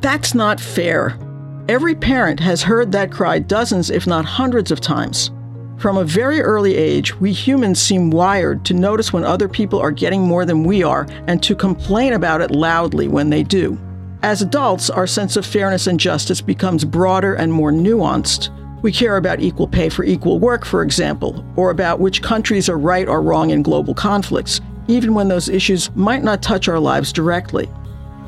That's not fair. Every parent has heard that cry dozens, if not hundreds of times. From a very early age, we humans seem wired to notice when other people are getting more than we are and to complain about it loudly when they do. As adults, our sense of fairness and justice becomes broader and more nuanced. We care about equal pay for equal work, for example, or about which countries are right or wrong in global conflicts, even when those issues might not touch our lives directly.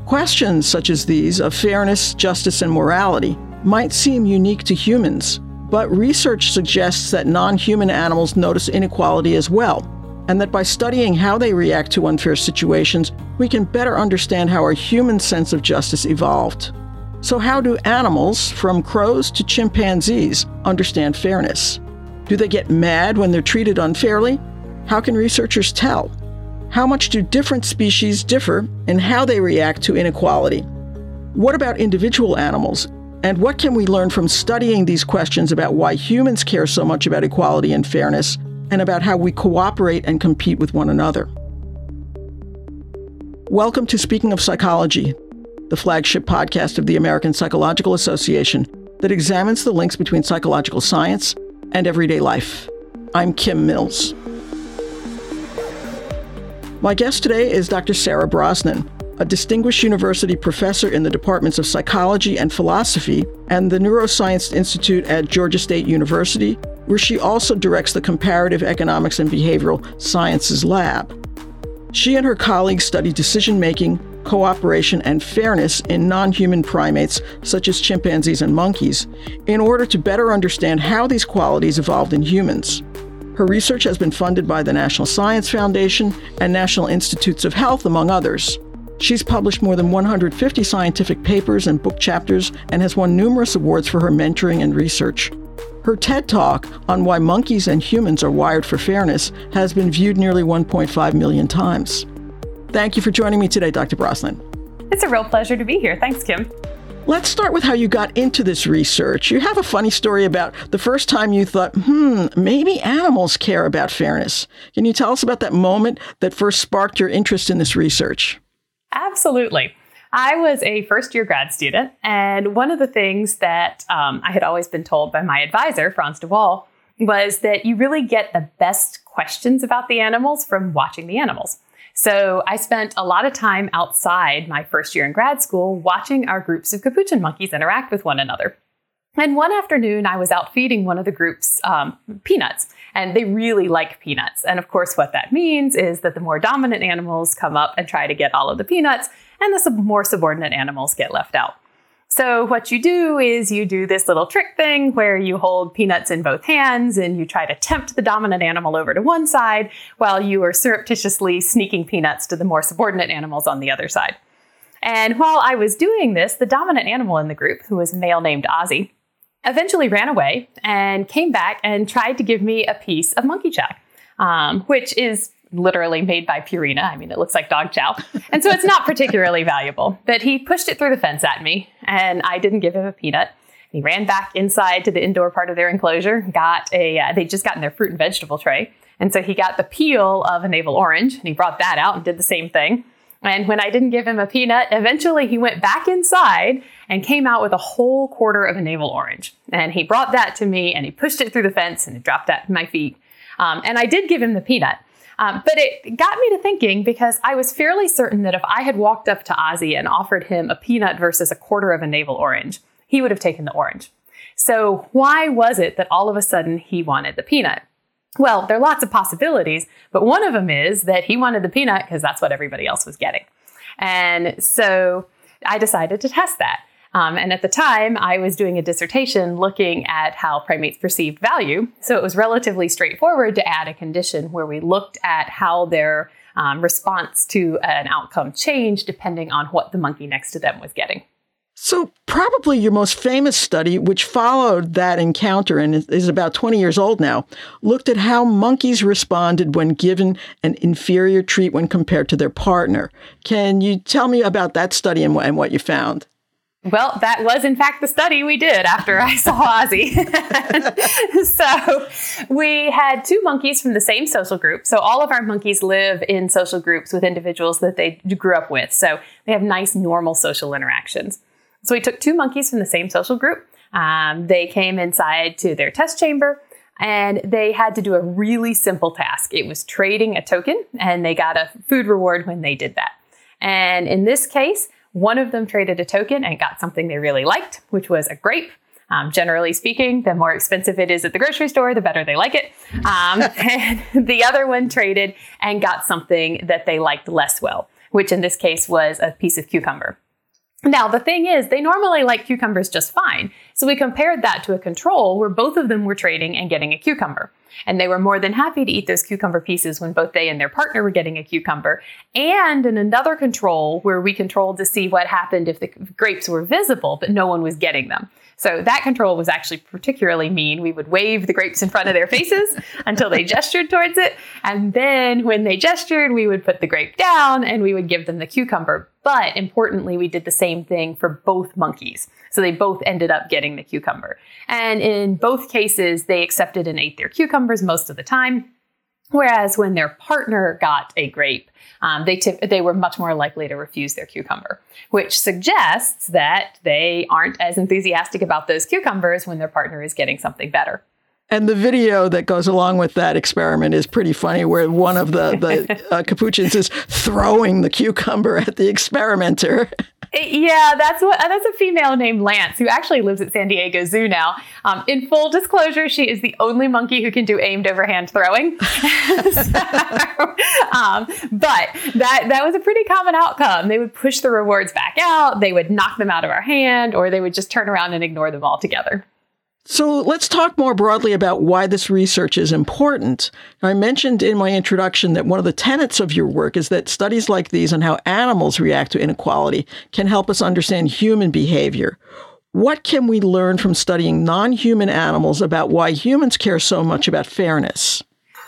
Questions such as these of fairness, justice, and morality might seem unique to humans, but research suggests that non human animals notice inequality as well, and that by studying how they react to unfair situations, we can better understand how our human sense of justice evolved. So, how do animals, from crows to chimpanzees, understand fairness? Do they get mad when they're treated unfairly? How can researchers tell? How much do different species differ in how they react to inequality? What about individual animals and what can we learn from studying these questions about why humans care so much about equality and fairness, and about how we cooperate and compete with one another? Welcome to Speaking of Psychology, the flagship podcast of the American Psychological Association that examines the links between psychological science and everyday life. I'm Kim Mills. My guest today is Dr. Sarah Brosnan, a distinguished university professor in the departments of psychology and philosophy and the Neuroscience Institute at Georgia State University, where she also directs the Comparative Economics and Behavioral Sciences Lab. She and her colleagues study decision making, cooperation, and fairness in non human primates such as chimpanzees and monkeys in order to better understand how these qualities evolved in humans. Her research has been funded by the National Science Foundation and National Institutes of Health, among others. She's published more than 150 scientific papers and book chapters and has won numerous awards for her mentoring and research. Her TED Talk on why monkeys and humans are wired for fairness has been viewed nearly 1.5 million times. Thank you for joining me today, Dr. Brosnan. It's a real pleasure to be here. Thanks, Kim. Let's start with how you got into this research. You have a funny story about the first time you thought, hmm, maybe animals care about fairness. Can you tell us about that moment that first sparked your interest in this research? Absolutely. I was a first year grad student, and one of the things that um, I had always been told by my advisor, Frans de Waal, was that you really get the best questions about the animals from watching the animals. So I spent a lot of time outside my first year in grad school watching our groups of capuchin monkeys interact with one another. And one afternoon, I was out feeding one of the groups um, peanuts, and they really like peanuts. And of course, what that means is that the more dominant animals come up and try to get all of the peanuts, and the sub- more subordinate animals get left out. So, what you do is you do this little trick thing where you hold peanuts in both hands and you try to tempt the dominant animal over to one side while you are surreptitiously sneaking peanuts to the more subordinate animals on the other side. And while I was doing this, the dominant animal in the group, who was a male named Ozzy, eventually ran away and came back and tried to give me a piece of monkey chow, um, which is literally made by Purina. I mean, it looks like dog chow. And so it's not particularly valuable. But he pushed it through the fence at me, and I didn't give him a peanut. He ran back inside to the indoor part of their enclosure, got a, uh, they just gotten their fruit and vegetable tray. And so he got the peel of a navel orange, and he brought that out and did the same thing. And when I didn't give him a peanut, eventually he went back inside and came out with a whole quarter of a navel orange. And he brought that to me and he pushed it through the fence and it dropped at my feet. Um, and I did give him the peanut. Um, but it got me to thinking because I was fairly certain that if I had walked up to Ozzy and offered him a peanut versus a quarter of a navel orange, he would have taken the orange. So why was it that all of a sudden he wanted the peanut? Well, there are lots of possibilities, but one of them is that he wanted the peanut because that's what everybody else was getting. And so I decided to test that. Um, and at the time, I was doing a dissertation looking at how primates perceived value. So it was relatively straightforward to add a condition where we looked at how their um, response to an outcome changed depending on what the monkey next to them was getting. So, probably your most famous study, which followed that encounter and is about 20 years old now, looked at how monkeys responded when given an inferior treat when compared to their partner. Can you tell me about that study and, what you found? Well, that was in fact the study we did after I saw Ozzy. so we had two monkeys from the same social group. So all of our monkeys live in social groups with individuals that they grew up with. So they have nice, normal social interactions. So we took two monkeys from the same social group. Um, they came inside to their test chamber and they had to do a really simple task. It was trading a token, and they got a food reward when they did that. And in this case, one of them traded a token and got something they really liked, which was a grape. Um, generally speaking, the more expensive it is at the grocery store, the better they like it. Um, and the other one traded and got something that they liked less well, which in this case was a piece of cucumber. Now, the thing is, they normally like cucumbers just fine. So we compared that to a control where both of them were trading and getting a cucumber. And they were more than happy to eat those cucumber pieces when both they and their partner were getting a cucumber. And in another control where we controlled to see what happened if the grapes were visible, but no one was getting them. So that control was actually particularly mean. We would wave the grapes in front of their faces until they gestured towards it. And then when they gestured, we would put the grape down and we would give them the cucumber. But importantly, we did the same thing for both monkeys. So they both ended up getting the cucumber. And in both cases, they accepted and ate their cucumbers most of the time. Whereas when their partner got a grape, um, they, t- they were much more likely to refuse their cucumber, which suggests that they aren't as enthusiastic about those cucumbers when their partner is getting something better. And the video that goes along with that experiment is pretty funny, where one of the, the uh, capuchins is throwing the cucumber at the experimenter. Yeah, that's what that's a female named Lance who actually lives at San Diego Zoo now. Um, in full disclosure, she is the only monkey who can do aimed overhand throwing. so, um, but that that was a pretty common outcome. They would push the rewards back out, they would knock them out of our hand, or they would just turn around and ignore them altogether. So let's talk more broadly about why this research is important. I mentioned in my introduction that one of the tenets of your work is that studies like these on how animals react to inequality can help us understand human behavior. What can we learn from studying non human animals about why humans care so much about fairness?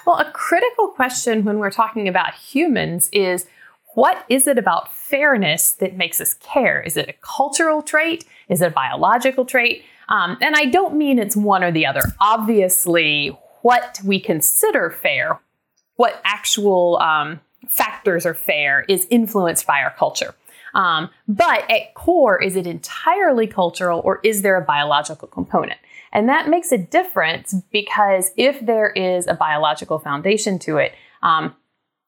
Well, a critical question when we're talking about humans is what is it about fairness that makes us care? Is it a cultural trait? Is it a biological trait? Um, and I don't mean it's one or the other. Obviously, what we consider fair, what actual um, factors are fair, is influenced by our culture. Um, but at core, is it entirely cultural or is there a biological component? And that makes a difference because if there is a biological foundation to it, um,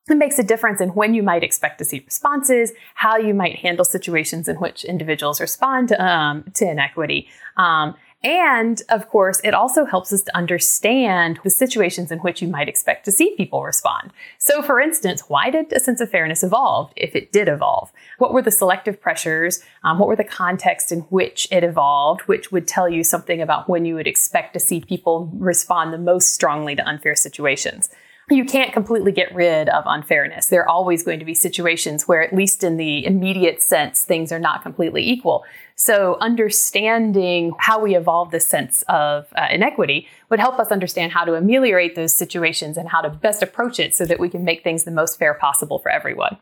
it makes a difference in when you might expect to see responses, how you might handle situations in which individuals respond to, um, to inequity. Um, and of course, it also helps us to understand the situations in which you might expect to see people respond. So, for instance, why did a sense of fairness evolve if it did evolve? What were the selective pressures? Um, what were the context in which it evolved, which would tell you something about when you would expect to see people respond the most strongly to unfair situations? You can't completely get rid of unfairness. There are always going to be situations where, at least in the immediate sense, things are not completely equal. So, understanding how we evolve this sense of uh, inequity would help us understand how to ameliorate those situations and how to best approach it so that we can make things the most fair possible for everyone.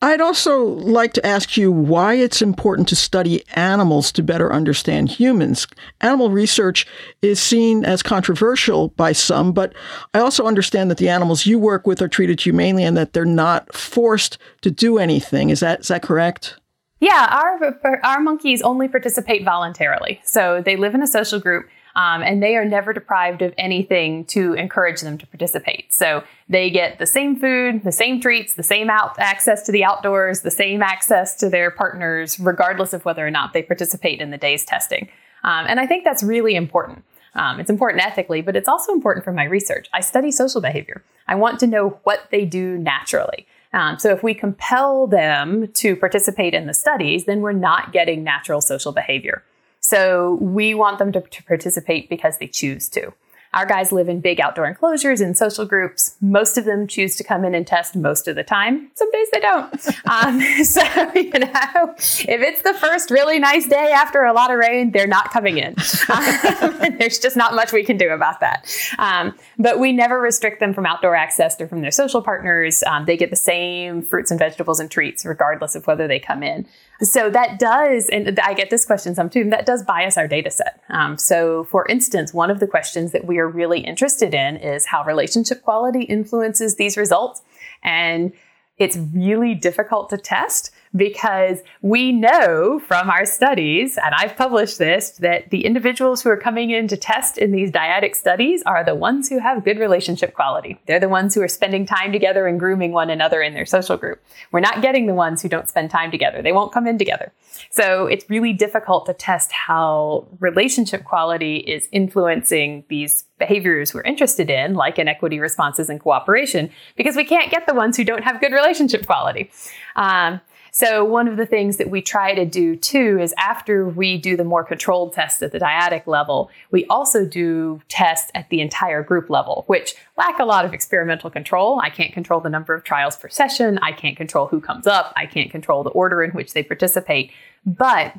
I'd also like to ask you why it's important to study animals to better understand humans. Animal research is seen as controversial by some, but I also understand that the animals you work with are treated humanely and that they're not forced to do anything. Is that is that correct? Yeah, our our monkeys only participate voluntarily. So they live in a social group um, and they are never deprived of anything to encourage them to participate. So they get the same food, the same treats, the same out- access to the outdoors, the same access to their partners, regardless of whether or not they participate in the day's testing. Um, and I think that's really important. Um, it's important ethically, but it's also important for my research. I study social behavior. I want to know what they do naturally. Um, so if we compel them to participate in the studies, then we're not getting natural social behavior. So we want them to, to participate because they choose to. Our guys live in big outdoor enclosures and social groups. Most of them choose to come in and test most of the time. Some days they don't. um, so, you know, if it's the first really nice day after a lot of rain, they're not coming in. Um, there's just not much we can do about that. Um, but we never restrict them from outdoor access or from their social partners. Um, they get the same fruits and vegetables and treats, regardless of whether they come in. So that does, and I get this question sometimes, that does bias our data set. Um, so, for instance, one of the questions that we are really interested in is how relationship quality influences these results. And it's really difficult to test because we know from our studies, and I've published this, that the individuals who are coming in to test in these dyadic studies are the ones who have good relationship quality. They're the ones who are spending time together and grooming one another in their social group. We're not getting the ones who don't spend time together. They won't come in together. So it's really difficult to test how relationship quality is influencing these behaviors we're interested in, like inequity responses and cooperation, because we can't get the ones who don't have good relationship quality. Um, so one of the things that we try to do too is after we do the more controlled tests at the dyadic level, we also do tests at the entire group level, which lack a lot of experimental control. I can't control the number of trials per session. I can't control who comes up. I can't control the order in which they participate. But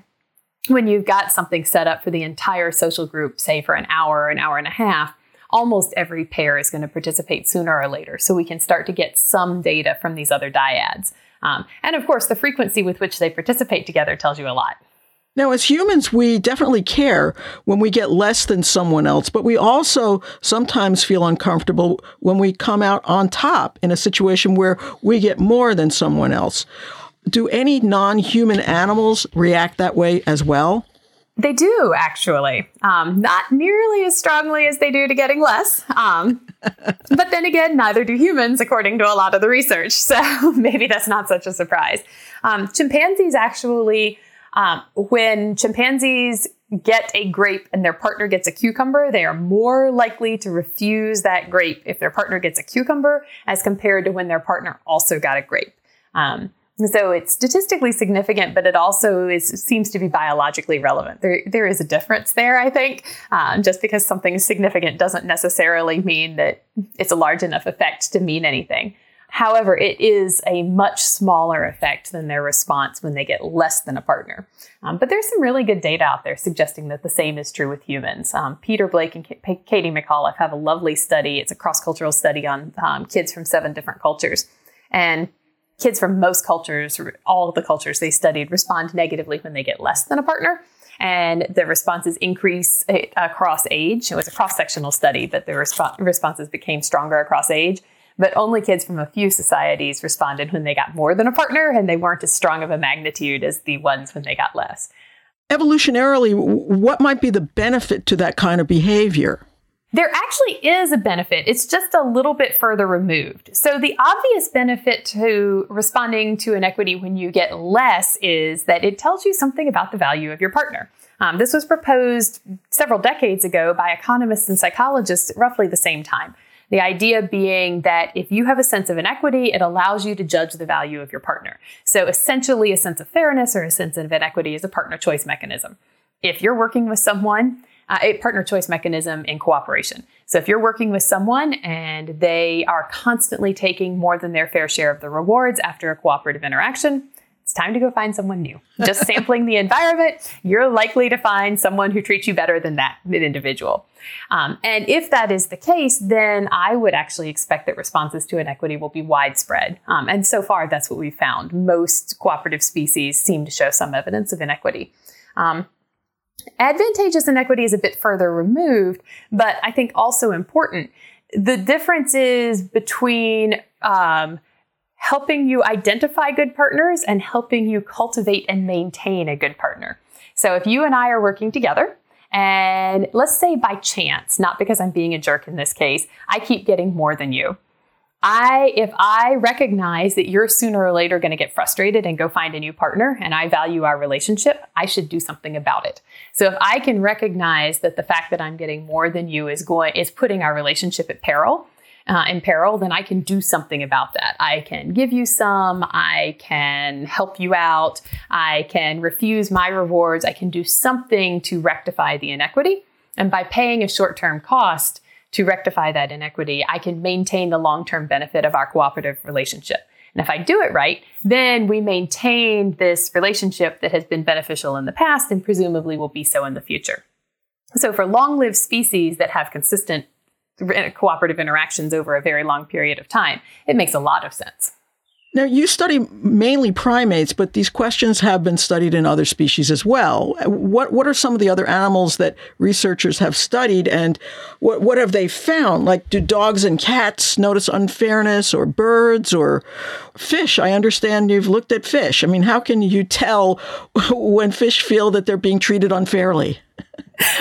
when you've got something set up for the entire social group, say for an hour, or an hour and a half, almost every pair is going to participate sooner or later. So we can start to get some data from these other dyads. Um, and of course, the frequency with which they participate together tells you a lot. Now, as humans, we definitely care when we get less than someone else, but we also sometimes feel uncomfortable when we come out on top in a situation where we get more than someone else. Do any non human animals react that way as well? They do, actually. Um, not nearly as strongly as they do to getting less. Um, but then again, neither do humans, according to a lot of the research. So maybe that's not such a surprise. Um, chimpanzees actually, um, when chimpanzees get a grape and their partner gets a cucumber, they are more likely to refuse that grape if their partner gets a cucumber as compared to when their partner also got a grape. Um, so it's statistically significant, but it also is, seems to be biologically relevant. There, there is a difference there, I think. Um, just because something is significant doesn't necessarily mean that it's a large enough effect to mean anything. However, it is a much smaller effect than their response when they get less than a partner. Um, but there's some really good data out there suggesting that the same is true with humans. Um, Peter Blake and K- Katie McAuliffe have a lovely study. It's a cross cultural study on um, kids from seven different cultures. And kids from most cultures, all of the cultures they studied, respond negatively when they get less than a partner. And the responses increase uh, across age. It was a cross sectional study, but the resp- responses became stronger across age. But only kids from a few societies responded when they got more than a partner, and they weren't as strong of a magnitude as the ones when they got less. Evolutionarily, what might be the benefit to that kind of behavior? There actually is a benefit. It's just a little bit further removed. So, the obvious benefit to responding to inequity when you get less is that it tells you something about the value of your partner. Um, this was proposed several decades ago by economists and psychologists at roughly the same time. The idea being that if you have a sense of inequity, it allows you to judge the value of your partner. So, essentially, a sense of fairness or a sense of inequity is a partner choice mechanism. If you're working with someone uh, a partner choice mechanism in cooperation. So if you're working with someone and they are constantly taking more than their fair share of the rewards after a cooperative interaction, it's time to go find someone new. Just sampling the environment, you're likely to find someone who treats you better than that individual. Um, and if that is the case, then I would actually expect that responses to inequity will be widespread. Um, and so far, that's what we've found. Most cooperative species seem to show some evidence of inequity. Um, Advantageous inequity is a bit further removed, but I think also important. The difference is between um, helping you identify good partners and helping you cultivate and maintain a good partner. So if you and I are working together, and let's say by chance, not because I'm being a jerk in this case, I keep getting more than you. I, if I recognize that you're sooner or later going to get frustrated and go find a new partner and I value our relationship, I should do something about it. So if I can recognize that the fact that I'm getting more than you is going, is putting our relationship at peril, uh, in peril, then I can do something about that. I can give you some, I can help you out, I can refuse my rewards, I can do something to rectify the inequity. And by paying a short term cost, to rectify that inequity, I can maintain the long term benefit of our cooperative relationship. And if I do it right, then we maintain this relationship that has been beneficial in the past and presumably will be so in the future. So, for long lived species that have consistent cooperative interactions over a very long period of time, it makes a lot of sense. Now, you study mainly primates, but these questions have been studied in other species as well. What, what are some of the other animals that researchers have studied, and what, what have they found? Like, do dogs and cats notice unfairness, or birds, or fish? I understand you've looked at fish. I mean, how can you tell when fish feel that they're being treated unfairly?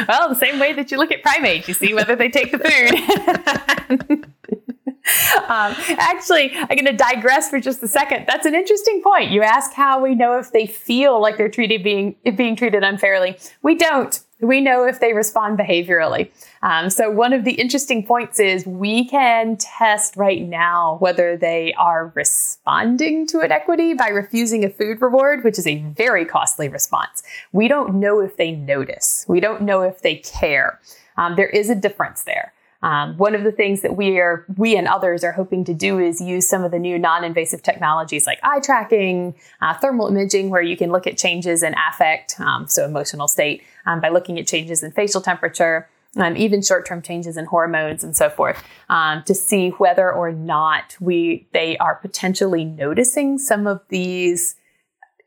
Well, the same way that you look at primates, you see whether they take the food. um, actually, I'm going to digress for just a second. That's an interesting point. You ask how we know if they feel like they're treated being being treated unfairly. We don't. We know if they respond behaviorally. Um, so one of the interesting points is we can test right now whether they are responding to inequity by refusing a food reward, which is a very costly response. We don't know if they notice. We don't know if they care. Um, there is a difference there. Um, one of the things that we are, we and others are hoping to do is use some of the new non-invasive technologies like eye tracking, uh, thermal imaging, where you can look at changes in affect, um, so emotional state, um, by looking at changes in facial temperature, um, even short-term changes in hormones and so forth, um, to see whether or not we they are potentially noticing some of these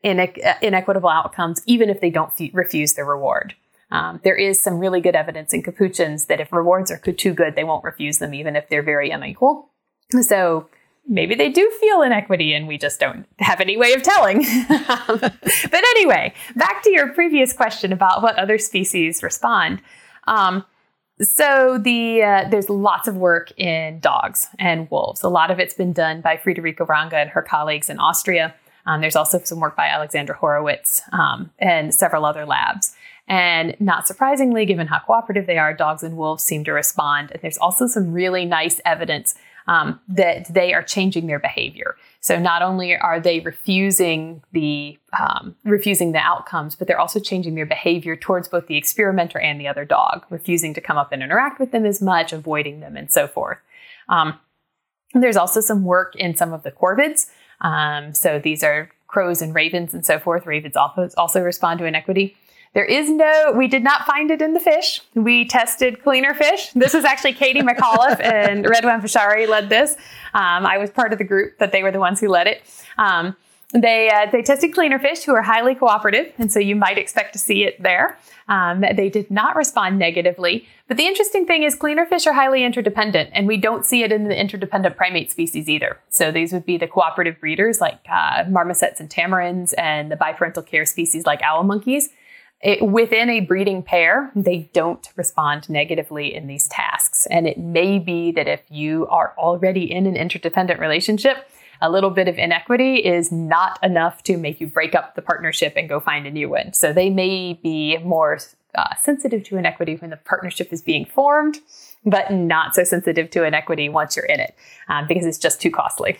inequ- inequitable outcomes, even if they don't f- refuse the reward. Um, there is some really good evidence in capuchins that if rewards are too good, they won't refuse them, even if they're very unequal. So maybe they do feel inequity and we just don't have any way of telling. but anyway, back to your previous question about what other species respond. Um, so the uh, there's lots of work in dogs and wolves. A lot of it's been done by Friederike Range and her colleagues in Austria. Um, there's also some work by Alexandra Horowitz um, and several other labs. And not surprisingly, given how cooperative they are, dogs and wolves seem to respond. And there's also some really nice evidence um, that they are changing their behavior. So not only are they refusing the um, refusing the outcomes, but they're also changing their behavior towards both the experimenter and the other dog, refusing to come up and interact with them as much, avoiding them, and so forth. Um, there's also some work in some of the corvids. Um, so these are crows and ravens and so forth. Ravens also, also respond to inequity. There is no, we did not find it in the fish. We tested cleaner fish. This is actually Katie McAuliffe and Redouan Bshary led this. Um, I was part of the group, but they were the ones who led it. Um, they, uh, they tested cleaner fish who are highly cooperative, and so you might expect to see it there. Um, they did not respond negatively. But the interesting thing is, cleaner fish are highly interdependent, and we don't see it in the interdependent primate species either. So these would be the cooperative breeders like uh, marmosets and tamarins, and the biparental care species like owl monkeys. It, within a breeding pair, they don't respond negatively in these tasks. And it may be that if you are already in an interdependent relationship, a little bit of inequity is not enough to make you break up the partnership and go find a new one. So they may be more uh, sensitive to inequity when the partnership is being formed, but not so sensitive to inequity once you're in it um, because it's just too costly.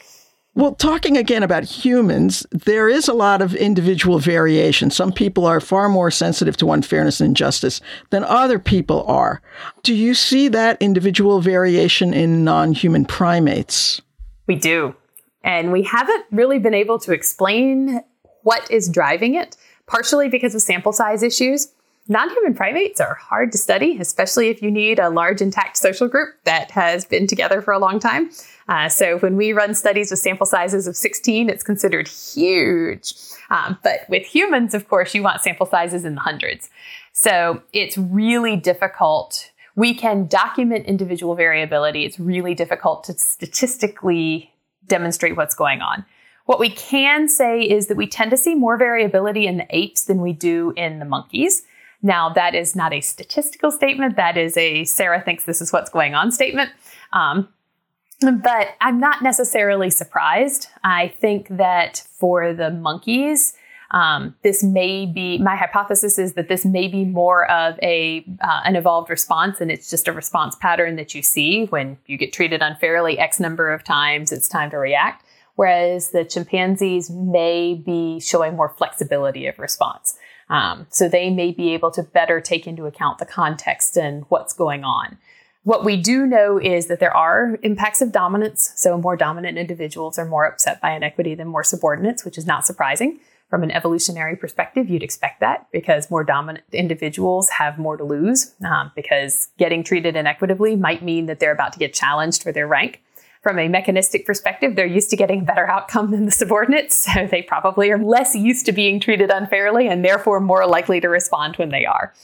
Well, talking again about humans, there is a lot of individual variation. Some people are far more sensitive to unfairness and injustice than other people are. Do you see that individual variation in non human primates? We do. And we haven't really been able to explain what is driving it, partially because of sample size issues. Non human primates are hard to study, especially if you need a large intact social group that has been together for a long time. Uh, so when we run studies with sample sizes of 16, it's considered huge. Um, but with humans, of course, you want sample sizes in the hundreds. So it's really difficult. We can document individual variability. It's really difficult to statistically demonstrate what's going on. What we can say is that we tend to see more variability in the apes than we do in the monkeys. Now, that is not a statistical statement. That is a Sarah thinks this is what's going on statement. Um, but I'm not necessarily surprised. I think that for the monkeys, um, this may be my hypothesis is that this may be more of a uh, an evolved response, and it's just a response pattern that you see when you get treated unfairly X number of times. It's time to react. Whereas the chimpanzees may be showing more flexibility of response. Um, so they may be able to better take into account the context and what's going on. What we do know is that there are impacts of dominance. So more dominant individuals are more upset by inequity than more subordinates, which is not surprising. From an evolutionary perspective, you'd expect that because more dominant individuals have more to lose um, because getting treated inequitably might mean that they're about to get challenged for their rank. from a mechanistic perspective, they're used to getting a better outcome than the subordinates. So they probably are less used to being treated unfairly and therefore more likely to respond when they are.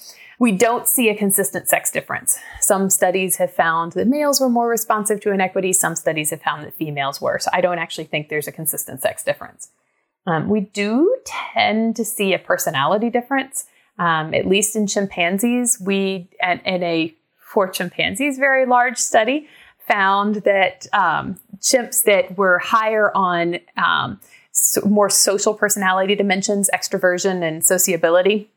We don't see a consistent sex difference. Some studies have found that males were more responsive to inequity. Some studies have found that females were. So I don't actually think there's a consistent sex difference. Um, we do tend to see a personality difference, um, at least in chimpanzees. We, in a for chimpanzees very large study, found that um, chimps that were higher on um, so more social personality dimensions, extroversion, and sociability.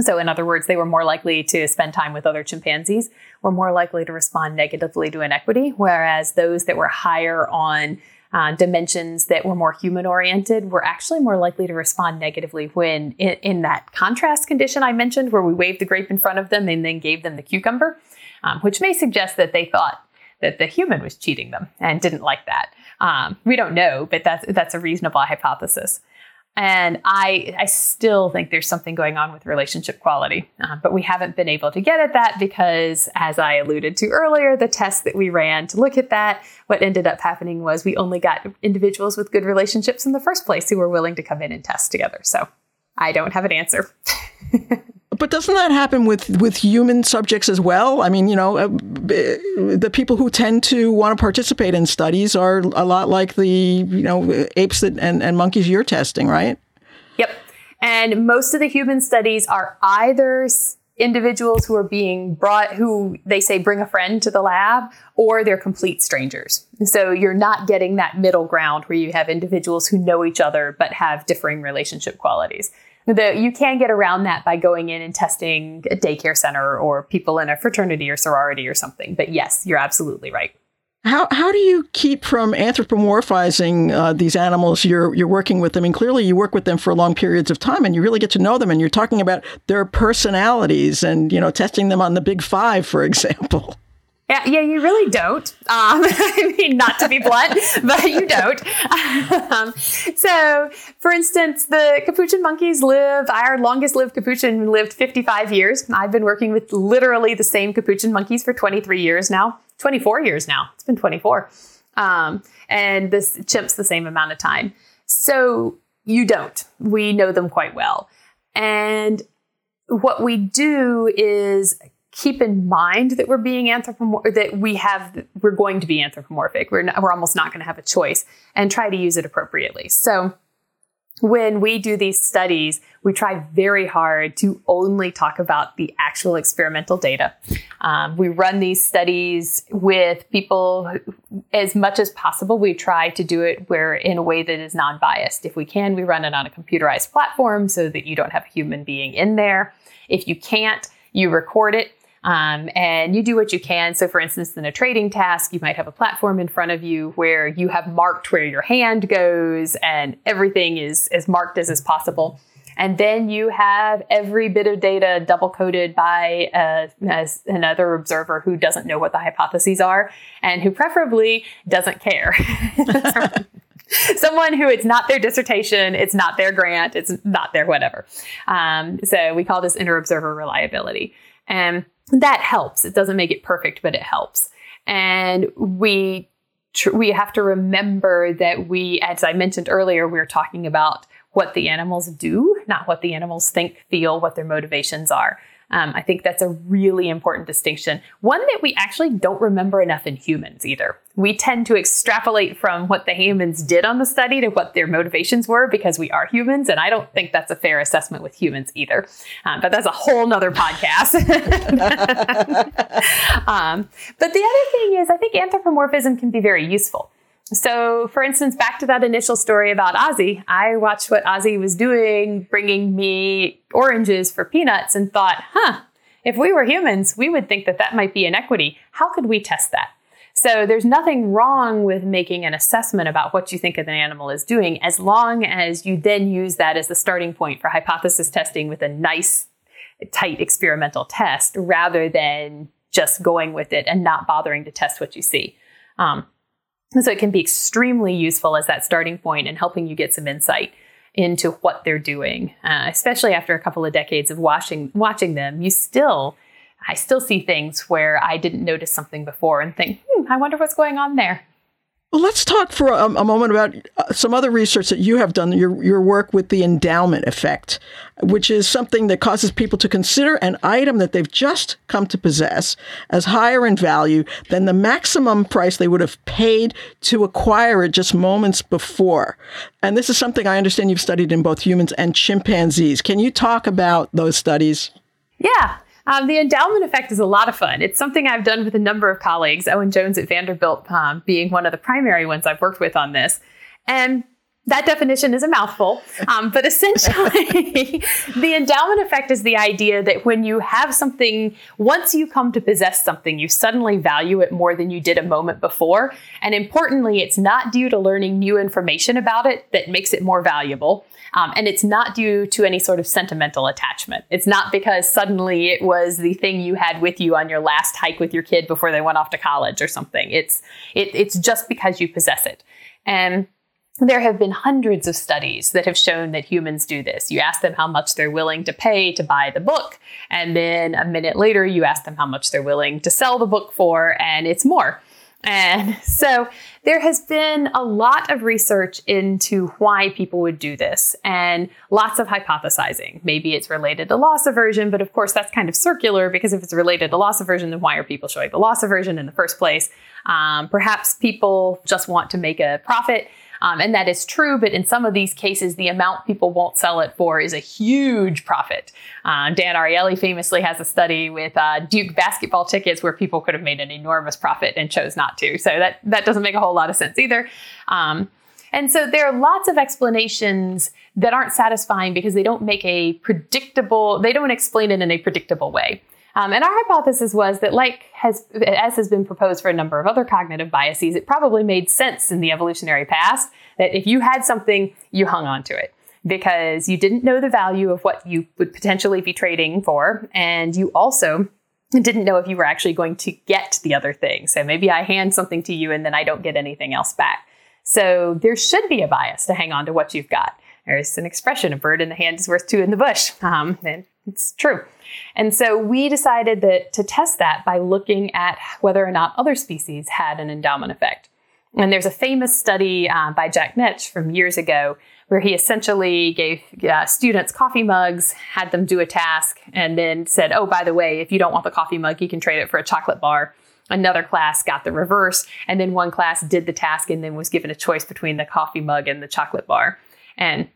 So, in other words, they were more likely to spend time with other chimpanzees, were more likely to respond negatively to inequity, whereas those that were higher on uh, dimensions that were more human oriented were actually more likely to respond negatively when in, in, that contrast condition I mentioned, where we waved the grape in front of them and then gave them the cucumber, um, which may suggest that they thought that the human was cheating them and didn't like that. Um, we don't know, but that's that's a reasonable hypothesis. And I, I still think there's something going on with relationship quality, uh, but we haven't been able to get at that because, as I alluded to earlier, the test that we ran to look at that, what ended up happening was we only got individuals with good relationships in the first place who were willing to come in and test together. So I don't have an answer. But doesn't that happen with, with human subjects as well? I mean, you know, uh, the people who tend to want to participate in studies are a lot like the, you know, apes that, and, and monkeys you're testing, right? Yep. And most of the human studies are either individuals who are being brought, who they say bring a friend to the lab, or they're complete strangers. So you're not getting that middle ground where you have individuals who know each other but have differing relationship qualities the, you can get around that by going in and testing a daycare center or people in a fraternity or sorority or something. But yes, you're absolutely right. How, how do you keep from anthropomorphizing uh, these animals you're, you're working with? I mean, clearly you work with them for long periods of time and you really get to know them and you're talking about their personalities and, you know, testing them on the big five, for example. Yeah, yeah, you really don't. Um, I mean, not to be blunt, but you don't. Um, so, for instance, the capuchin monkeys live, our longest lived capuchin lived 55 years. I've been working with literally the same capuchin monkeys for 23 years now, 24 years now. It's been 24. Um, and this chimp's the same amount of time. So, you don't. We know them quite well. And what we do is keep in mind that we're being anthropomorphic, that we have, we're going to be anthropomorphic. We're, not, we're almost not going to have a choice and try to use it appropriately. So when we do these studies, we try very hard to only talk about the actual experimental data. Um, we run these studies with people as much as possible. We try to do it where in a way that is non-biased. If we can, we run it on a computerized platform so that you don't have a human being in there. If you can't, you record it um, and you do what you can. So, for instance, in a trading task, you might have a platform in front of you where you have marked where your hand goes and everything is as marked as is possible. And then you have every bit of data double coded by uh, another observer who doesn't know what the hypotheses are and who preferably doesn't care. Someone who it's not their dissertation, it's not their grant, it's not their whatever. Um, so we call this inter observer reliability. And that helps. It doesn't make it perfect, but it helps. And we tr- we have to remember that we, as I mentioned earlier, we we're talking about what the animals do, not what the animals think, feel, what their motivations are. Um, I think that's a really important distinction. One that we actually don't remember enough in humans either. We tend to extrapolate from what the humans did on the study to what their motivations were because we are humans, and I don't think that's a fair assessment with humans either. Um, but that's a whole nother podcast. um, but the other thing is, I think anthropomorphism can be very useful. So, for instance, back to that initial story about Ozzy, I watched what Ozzy was doing, bringing me oranges for peanuts, and thought, huh, if we were humans, we would think that that might be inequity. How could we test that? So, there's nothing wrong with making an assessment about what you think an animal is doing, as long as you then use that as the starting point for hypothesis testing with a nice, tight experimental test rather than just going with it and not bothering to test what you see. Um, so it can be extremely useful as that starting point and helping you get some insight into what they're doing, uh, especially after a couple of decades of watching watching them. You still, I still see things where I didn't notice something before and think, hmm, I wonder what's going on there. Let's talk for a, a moment about uh, some other research that you have done, your, your work with the endowment effect, which is something that causes people to consider an item that they've just come to possess as higher in value than the maximum price they would have paid to acquire it just moments before. And this is something I understand you've studied in both humans and chimpanzees. Can you talk about those studies? Yeah, um, the endowment effect is a lot of fun. It's something I've done with a number of colleagues, Owen Jones at Vanderbilt um, being one of the primary ones I've worked with on this. And that definition is a mouthful, um, but essentially, the endowment effect is the idea that when you have something, once you come to possess something, you suddenly value it more than you did a moment before. And importantly, it's not due to learning new information about it that makes it more valuable. Um, and it's not due to any sort of sentimental attachment. It's not because suddenly it was the thing you had with you on your last hike with your kid before they went off to college or something. It's it, it's just because you possess it. And there have been hundreds of studies that have shown that humans do this. You ask them how much they're willing to pay to buy the book, and then a minute later, you ask them how much they're willing to sell the book for, and it's more. And so there has been a lot of research into why people would do this and lots of hypothesizing. Maybe it's related to loss aversion, but of course that's kind of circular because if it's related to loss aversion, then why are people showing the loss aversion in the first place? Um, perhaps people just want to make a profit. Um, and that is true, but in some of these cases, the amount people won't sell it for is a huge profit. Uh, Dan Ariely famously has a study with uh, Duke basketball tickets where people could have made an enormous profit and chose not to. So that, that doesn't make a whole lot of sense either. Um, and so there are lots of explanations that aren't satisfying because they don't make a predictable, they don't explain it in a predictable way. Um, and our hypothesis was that, like has as has been proposed for a number of other cognitive biases, it probably made sense in the evolutionary past that if you had something, you hung on to it because you didn't know the value of what you would potentially be trading for, and you also didn't know if you were actually going to get the other thing. So maybe I hand something to you and then I don't get anything else back. So there should be a bias to hang on to what you've got. There's an expression: "A bird in the hand is worth two in the bush," um, and it's true. And so we decided that to test that by looking at whether or not other species had an endowment effect. And there's a famous study uh, by Jack Knetsch from years ago where he essentially gave uh, students coffee mugs, had them do a task, and then said, oh, by the way, if you don't want the coffee mug, you can trade it for a chocolate bar. Another class got the reverse, and then one class did the task and then was given a choice between the coffee mug and the chocolate bar. And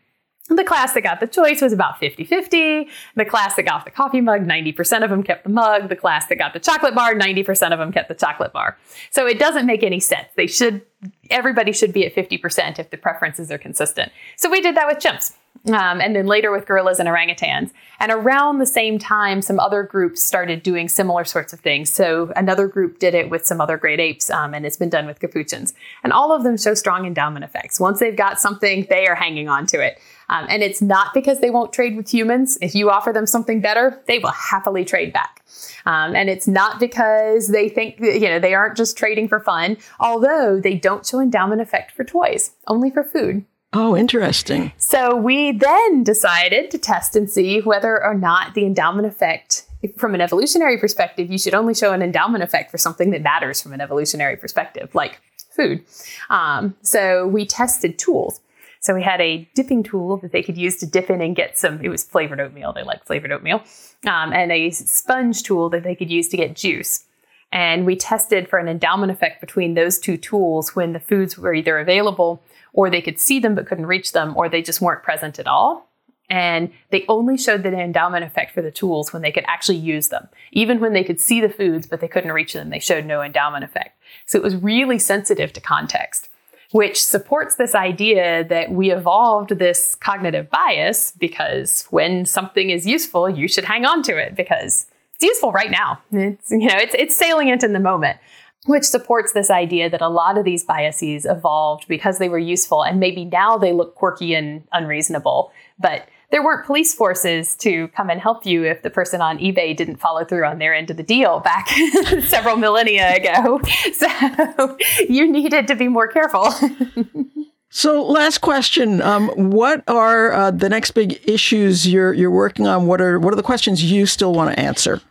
the class that got the choice was about 50 50. The class that got the coffee mug, 90% of them kept the mug. The class that got the chocolate bar, 90% of them kept the chocolate bar. So it doesn't make any sense. They should, everybody should be at 50% if the preferences are consistent. So we did that with chimps. Um, and then later with gorillas and orangutans. And around the same time, some other groups started doing similar sorts of things. So another group did it with some other great apes, um, and it's been done with capuchins. And all of them show strong endowment effects. Once they've got something, they are hanging on to it. Um, and it's not because they won't trade with humans. If you offer them something better, they will happily trade back. Um, and it's not because they think, you know, they aren't just trading for fun, although they don't show endowment effect for toys, only for food. Oh, interesting. So we then decided to test and see whether or not the endowment effect, from an evolutionary perspective, you should only show an endowment effect for something that matters from an evolutionary perspective, like food. Um, so we tested tools. So we had a dipping tool that they could use to dip in and get some, it was flavored oatmeal. They like flavored oatmeal. Um, and a sponge tool that they could use to get juice. And we tested for an endowment effect between those two tools when the foods were either available or they could see them but couldn't reach them, or they just weren't present at all. And they only showed the endowment effect for the tools when they could actually use them. Even when they could see the foods but they couldn't reach them, they showed no endowment effect. So it was really sensitive to context, which supports this idea that we evolved this cognitive bias because when something is useful, you should hang on to it because it's useful right now. It's, you know, it's, it's salient in the moment which supports this idea that a lot of these biases evolved because they were useful and maybe now they look quirky and unreasonable. But there weren't police forces to come and help you if the person on eBay didn't follow through on their end of the deal back several millennia ago. So you needed to be more careful. so, last question: um, What are uh, the next big issues you're you're working on? What are what are the questions you still want to answer?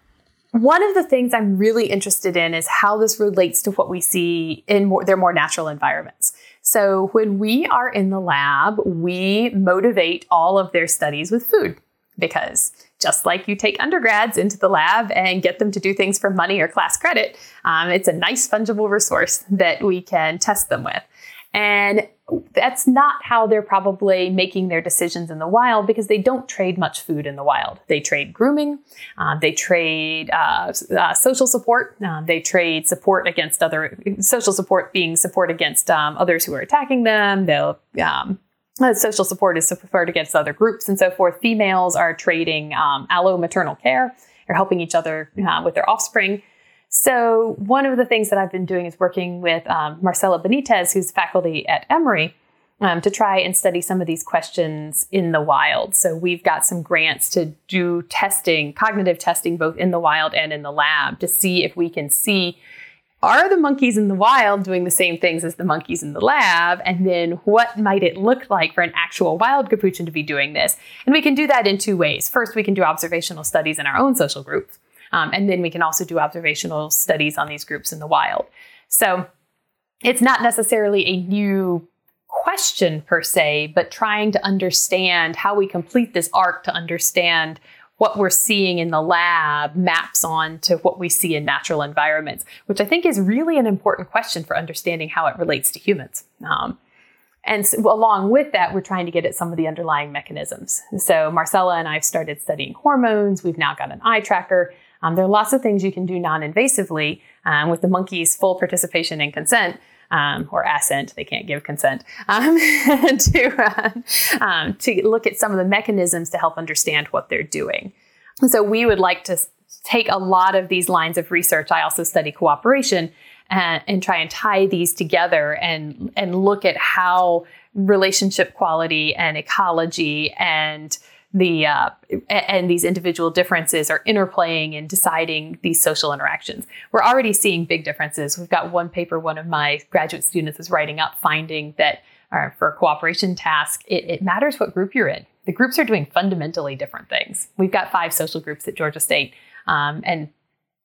one of the things I'm really interested in is how this relates to what we see in more, their more natural environments. So when we are in the lab, we motivate all of their studies with food because just like you take undergrads into the lab and get them to do things for money or class credit, um, it's a nice fungible resource that we can test them with. And that's not how they're probably making their decisions in the wild because they don't trade much food in the wild. They trade grooming, uh, they trade uh, uh, social support, uh, they trade support against other social support being support against um, others who are attacking them. They'll um, uh, social support is support against other groups and so forth. Females are trading um, allo maternal care. They're helping each other uh, with their offspring. So, one of the things that I've been doing is working with um, Marcela Benitez, who's faculty at Emory, um, to try and study some of these questions in the wild. So, we've got some grants to do testing, cognitive testing, both in the wild and in the lab, to see if we can see are the monkeys in the wild doing the same things as the monkeys in the lab? And then what might it look like for an actual wild capuchin to be doing this? And we can do that in two ways. First, we can do observational studies in our own social groups. Um, and then we can also do observational studies on these groups in the wild. So it's not necessarily a new question per se, but trying to understand how we complete this arc to understand what we're seeing in the lab maps on to what we see in natural environments, which I think is really an important question for understanding how it relates to humans. Um, and so, along with that, we're trying to get at some of the underlying mechanisms. So Marcela and I have started studying hormones. We've now got an eye tracker. Um, there are lots of things you can do non-invasively um, with the monkey's full participation and consent. Um, or assent, they can't give consent, um, to, uh, um, to look at some of the mechanisms to help understand what they're doing. So we would like to take a lot of these lines of research. I also study cooperation and, uh, and try and tie these together and, and look at how relationship quality and ecology and the uh, and these individual differences are interplaying and deciding these social interactions. We're already seeing big differences. We've got one paper one of my graduate students is writing up, finding that uh, for a cooperation task, it, it matters what group you're in. The groups are doing fundamentally different things. We've got five social groups at Georgia State, um, and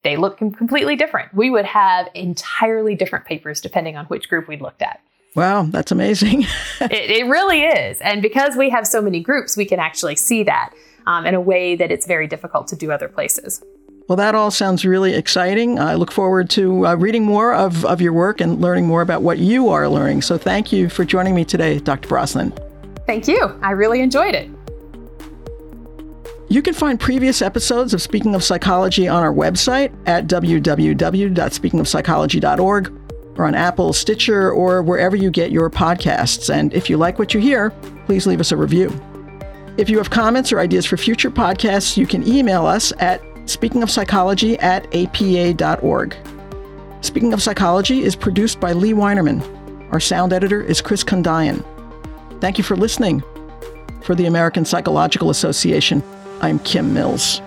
they look completely different. We would have entirely different papers depending on which group we looked at. Wow, that's amazing. it, it, really is. And because we have so many groups, we can actually see that um, in a way that it's very difficult to do other places. Well, that all sounds really exciting. I look forward to uh, reading more of, of your work and learning more about what you are learning. So thank you for joining me today, Dr. Brosnan. Thank you. I really enjoyed it. You can find previous episodes of Speaking of Psychology on our website at www.speakingofpsychology.org or on Apple, Stitcher, or wherever you get your podcasts. And if you like what you hear, please leave us a review. If you have comments or ideas for future podcasts, you can email us at speakingofpsychology at apa.org. Speaking of Psychology is produced by Lee Weinerman. Our sound editor is Chris Condayan. Thank you for listening. For the American Psychological Association, I'm Kim Mills.